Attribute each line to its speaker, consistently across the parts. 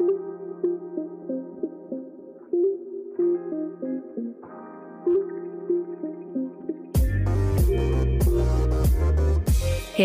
Speaker 1: Hey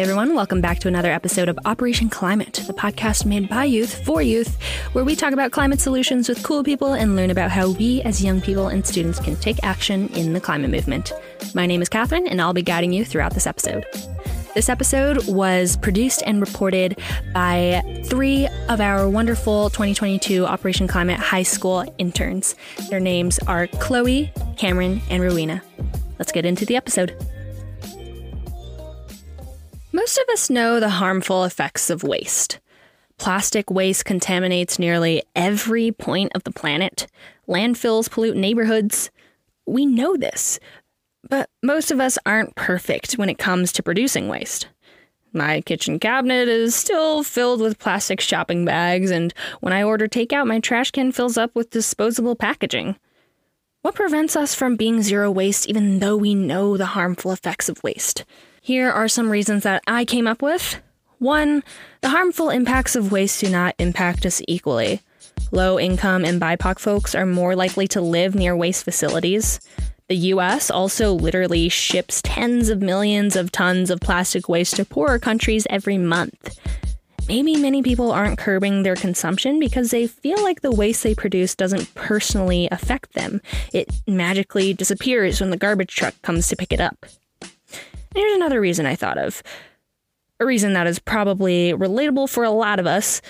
Speaker 1: everyone, welcome back to another episode of Operation Climate, the podcast made by youth for youth, where we talk about climate solutions with cool people and learn about how we as young people and students can take action in the climate movement. My name is Catherine, and I'll be guiding you throughout this episode. This episode was produced and reported by three of our wonderful 2022 Operation Climate high school interns. Their names are Chloe, Cameron, and Rowena. Let's get into the episode. Most of us know the harmful effects of waste. Plastic waste contaminates nearly every point of the planet. Landfills pollute neighborhoods. We know this, but most of us aren't perfect when it comes to producing waste. My kitchen cabinet is still filled with plastic shopping bags, and when I order takeout, my trash can fills up with disposable packaging. What prevents us from being zero waste even though we know the harmful effects of waste? Here are some reasons that I came up with. One, the harmful impacts of waste do not impact us equally. Low income and BIPOC folks are more likely to live near waste facilities. The US also literally ships tens of millions of tons of plastic waste to poorer countries every month. Maybe many people aren't curbing their consumption because they feel like the waste they produce doesn't personally affect them. It magically disappears when the garbage truck comes to pick it up. Here's another reason I thought of. A reason that is probably relatable for a lot of us.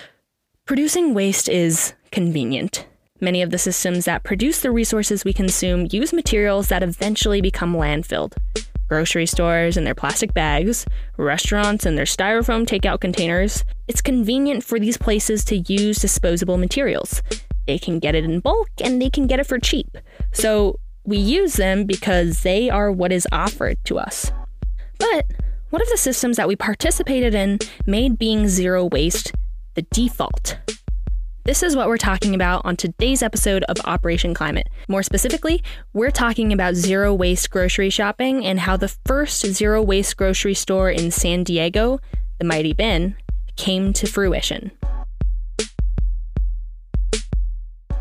Speaker 1: Producing waste is convenient. Many of the systems that produce the resources we consume use materials that eventually become landfilled. Grocery stores and their plastic bags, restaurants and their styrofoam takeout containers. It's convenient for these places to use disposable materials. They can get it in bulk and they can get it for cheap. So we use them because they are what is offered to us. But what if the systems that we participated in made being zero waste the default? This is what we're talking about on today's episode of Operation Climate. More specifically, we're talking about zero waste grocery shopping and how the first zero waste grocery store in San Diego, the Mighty Bin, came to fruition.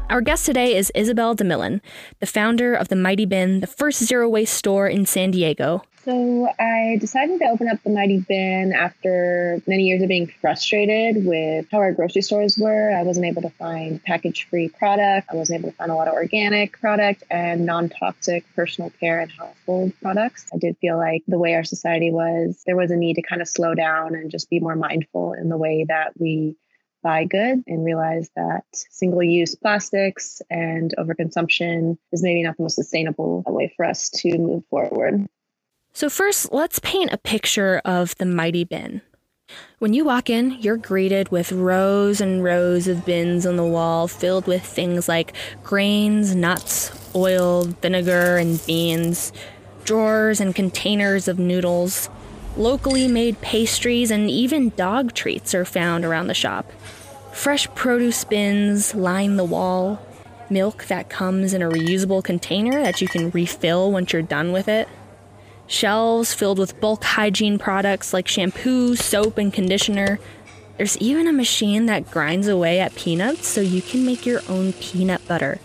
Speaker 1: Our guest today is Isabelle Demillan, the founder of the Mighty Bin, the first zero waste store in San Diego.
Speaker 2: So I decided to open up the Mighty Bin after many years of being frustrated with how our grocery stores were. I wasn't able to find package-free product. I wasn't able to find a lot of organic product and non-toxic personal care and household products. I did feel like the way our society was, there was a need to kind of slow down and just be more mindful in the way that we buy good and realize that single use plastics and overconsumption is maybe not the most sustainable way for us to move forward.
Speaker 1: So, first, let's paint a picture of the mighty bin. When you walk in, you're greeted with rows and rows of bins on the wall filled with things like grains, nuts, oil, vinegar, and beans, drawers and containers of noodles. Locally made pastries and even dog treats are found around the shop. Fresh produce bins line the wall. Milk that comes in a reusable container that you can refill once you're done with it shelves filled with bulk hygiene products like shampoo, soap, and conditioner. There's even a machine that grinds away at peanuts so you can make your own peanut butter.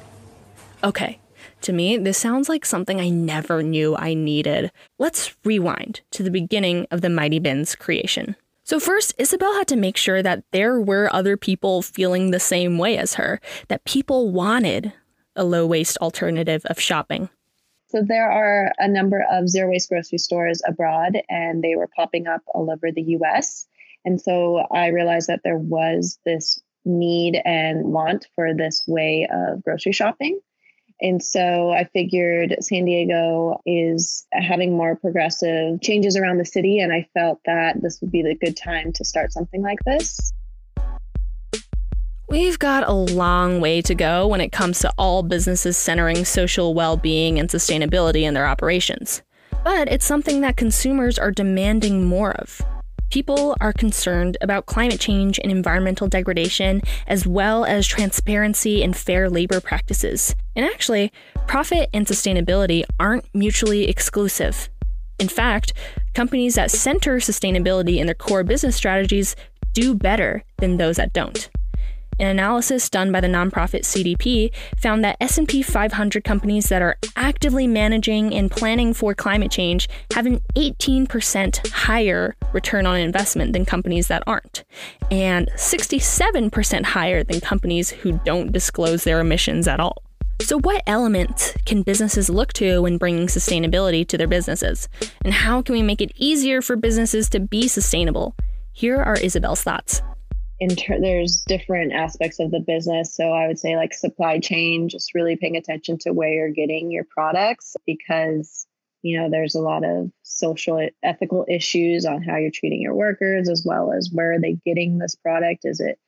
Speaker 1: Okay, to me, this sounds like something I never knew I needed. Let's rewind to the beginning of the Mighty Bin's creation. So, first, Isabelle had to make sure that there were other people feeling the same way as her, that people wanted a low waste alternative of shopping.
Speaker 2: So there are a number of zero waste grocery stores abroad, and they were popping up all over the US. And so I realized that there was this need and want for this way of grocery shopping. And so I figured San Diego is having more progressive changes around the city, and I felt that this would be the good time to start something like this.
Speaker 1: We've got a long way to go when it comes to all businesses centering social well being and sustainability in their operations. But it's something that consumers are demanding more of. People are concerned about climate change and environmental degradation, as well as transparency and fair labor practices. And actually, profit and sustainability aren't mutually exclusive. In fact, companies that center sustainability in their core business strategies do better than those that don't. An analysis done by the nonprofit CDP found that S&P 500 companies that are actively managing and planning for climate change have an 18% higher return on investment than companies that aren't, and 67% higher than companies who don't disclose their emissions at all. So, what elements can businesses look to when bringing sustainability to their businesses? And how can we make it easier for businesses to be sustainable? Here are Isabelle's thoughts
Speaker 2: in ter- there's different aspects of the business. So i would say like supply chain just really paying attention to where you're getting your products because you know there's a lot of social ethical issues on how you're treating your workers as well as where are they getting this product? Is it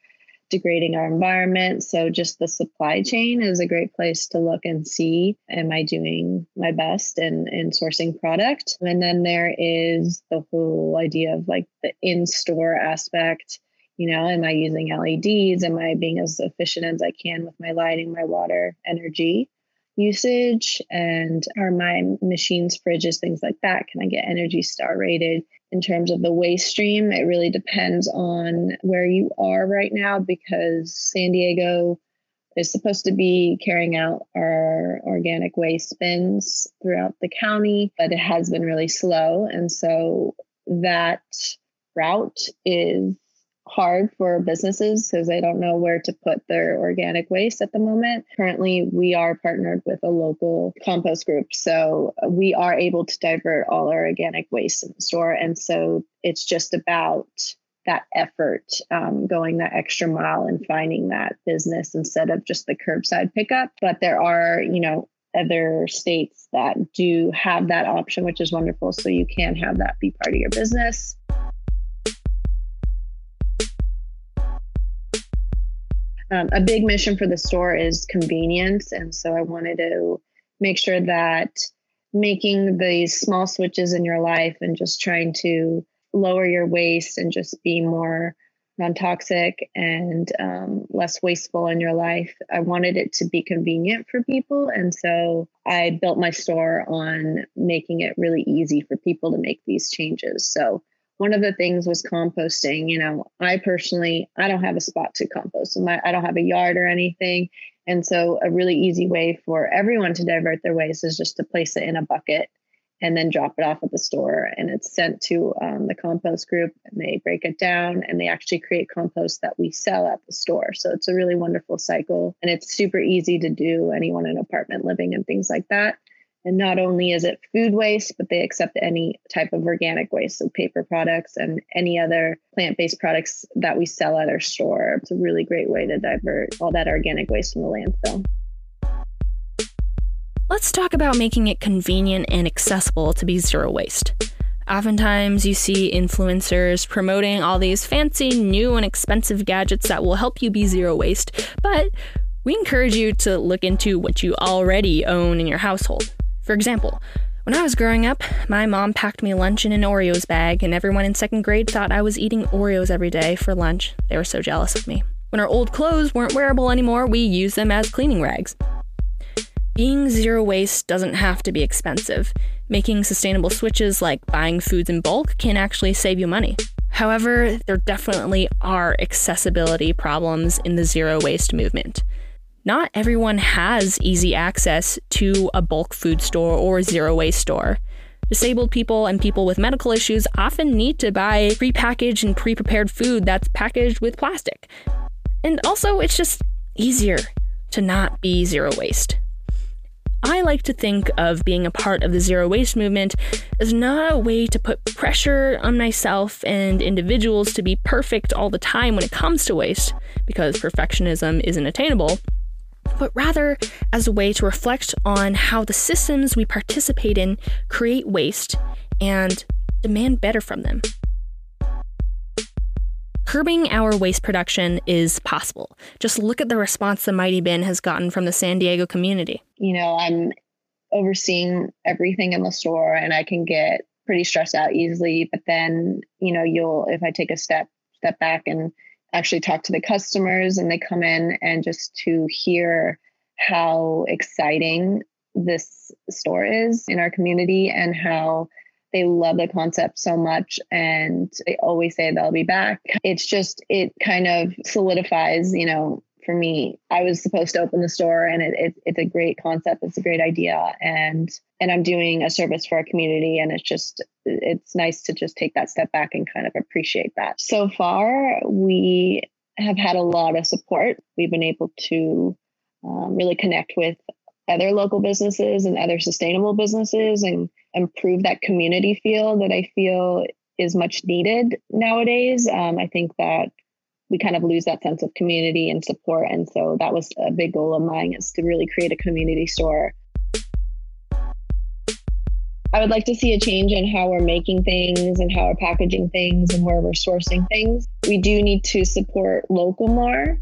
Speaker 2: degrading our environment? So just the supply chain is a great place to look and see am i doing my best in in sourcing product? And then there is the whole idea of like the in-store aspect you know am i using leds am i being as efficient as i can with my lighting my water energy usage? And are my machines fridges things like that can i get energy star rated in terms of the waste stream it really depends on where you are right now because san diego is supposed to be carrying out our organic waste bins throughout the county but it has been really slow. And so that route is hard for businesses because they don't know where to put their organic waste at the moment. Currently, we are partnered with a local compost group. So we are able to divert all our organic waste in the store. And so it's just about that effort, um, going that extra mile and finding that business instead of just the curbside pickup. But there are, you know, other states that do have that option, which is wonderful. So you can have that be part of your business. Um, a big mission for the store is convenience. And so I wanted to make sure that making these small switches in your life and just trying to lower your waste and just be more non toxic and um, less wasteful in your life. I wanted it to be convenient for people. And so I built my store on making it really easy for people to make these changes. So one of the things was composting. You know, I personally, I don't have a spot to compost. My, I don't have a yard or anything. And so a really easy way for everyone to divert their waste is just to place it in a bucket and then drop it off at the store. And it's sent to um, the compost group and they break it down and they actually create compost that we sell at the store. So it's a really wonderful cycle and it's super easy to do anyone in apartment living and things like that. And not only is it food waste, but they accept any type of organic waste, so paper products and any other plant based products that we sell at our store. It's a really great way to divert all that organic waste from the landfill.
Speaker 1: Let's talk about making it convenient and accessible to be zero waste. Oftentimes, you see influencers promoting all these fancy, new, and expensive gadgets that will help you be zero waste, but we encourage you to look into what you already own in your household. For example, when I was growing up, my mom packed me lunch in an Oreos bag, and everyone in second grade thought I was eating Oreos every day for lunch. They were so jealous of me. When our old clothes weren't wearable anymore, we used them as cleaning rags. Being zero waste doesn't have to be expensive. Making sustainable switches like buying foods in bulk can actually save you money. However, there definitely are accessibility problems in the zero waste movement not everyone has easy access to a bulk food store or zero waste store. Disabled people and people with medical issues often need to buy prepackaged and pre prepared food that's packaged with plastic. And also, it's just easier to not be zero waste. I like to think of being a part of the zero waste movement as not a way to put pressure on myself and individuals to be perfect all the time when it comes to waste, because perfectionism isn't attainable but rather as a way to reflect on how the systems we participate in create waste and demand better from them. Curbing our waste production is possible. Just look at the response the Mighty Bin has gotten from the San Diego community.
Speaker 2: You know, I'm overseeing everything in the store and I can get pretty stressed out easily, but then, you know, you'll if I take a step step back and actually talk to the customers and they come in and just to hear how exciting this store is in our community and how They love the concept so much and they always say they'll be back. It's just, it kind of solidifies, you know, for me, I was supposed to open the store and it, it, it's a great concept. It's a great idea. And, and I'm doing a service for our community. And it's just, it's nice to just take that step back and kind of appreciate that. So far, we have had a lot of support. We've been able to um, really connect with other local businesses and other sustainable businesses and improve that community feel that I feel is much needed nowadays. Um, I think that we kind of lose that sense of community and support. And so that was a big goal of mine is to really create a community store. I would like to see a change in how we're making things and how we're packaging things and where we're sourcing things. We do need to support local more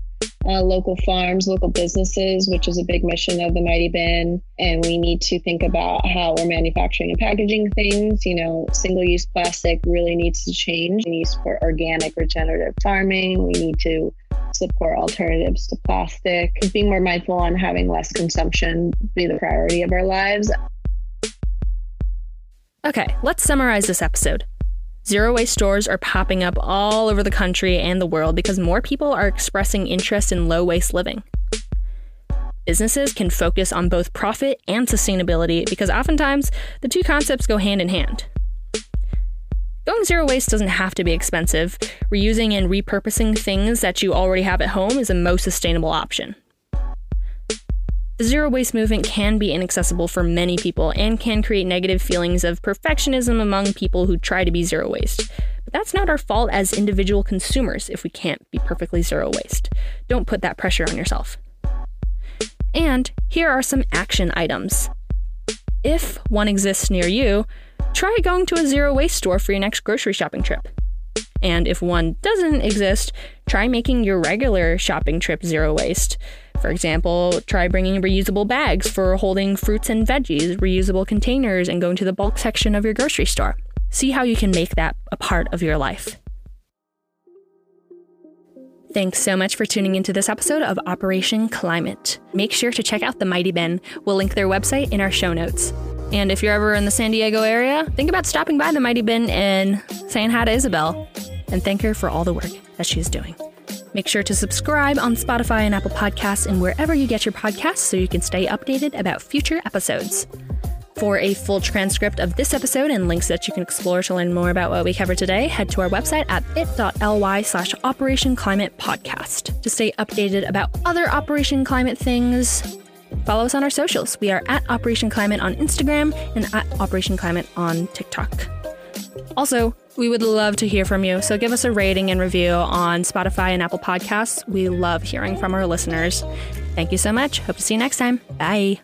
Speaker 2: uh, local farms, local businesses, which is a big mission of the Mighty Bin. And we need to think about how we're manufacturing and packaging things. You know, single use plastic really needs to change. We need to support organic, regenerative farming. We need to support alternatives to plastic. Being more mindful on having less consumption be the priority of our lives.
Speaker 1: Okay, let's summarize this episode. Zero waste stores are popping up all over the country and the world because more people are expressing interest in low waste living. Businesses can focus on both profit and sustainability because oftentimes the two concepts go hand in hand. Going zero waste doesn't have to be expensive. Reusing and repurposing things that you already have at home is the most sustainable option. The zero waste movement can be inaccessible for many people and can create negative feelings of perfectionism among people who try to be zero waste. But that's not our fault as individual consumers if we can't be perfectly zero waste. Don't put that pressure on yourself. And here are some action items. If one exists near you, try going to a zero waste store for your next grocery shopping trip. And if one doesn't exist, try making your regular shopping trip zero waste. For example, try bringing reusable bags for holding fruits and veggies, reusable containers, and going to the bulk section of your grocery store. See how you can make that a part of your life. Thanks so much for tuning into this episode of Operation Climate. Make sure to check out the Mighty Bin. We'll link their website in our show notes. And if you're ever in the San Diego area, think about stopping by the Mighty Bin and saying hi to Isabelle and thank her for all the work that she's doing. Make sure to subscribe on Spotify and Apple Podcasts and wherever you get your podcasts so you can stay updated about future episodes. For a full transcript of this episode and links that you can explore to learn more about what we covered today, head to our website at bit.ly slash Operation Climate Podcast. To stay updated about other Operation Climate things, follow us on our socials. We are at Operation Climate on Instagram and at Operation Climate on TikTok. Also, we would love to hear from you, so give us a rating and review on Spotify and Apple Podcasts. We love hearing from our listeners. Thank you so much. Hope to see you next time. Bye.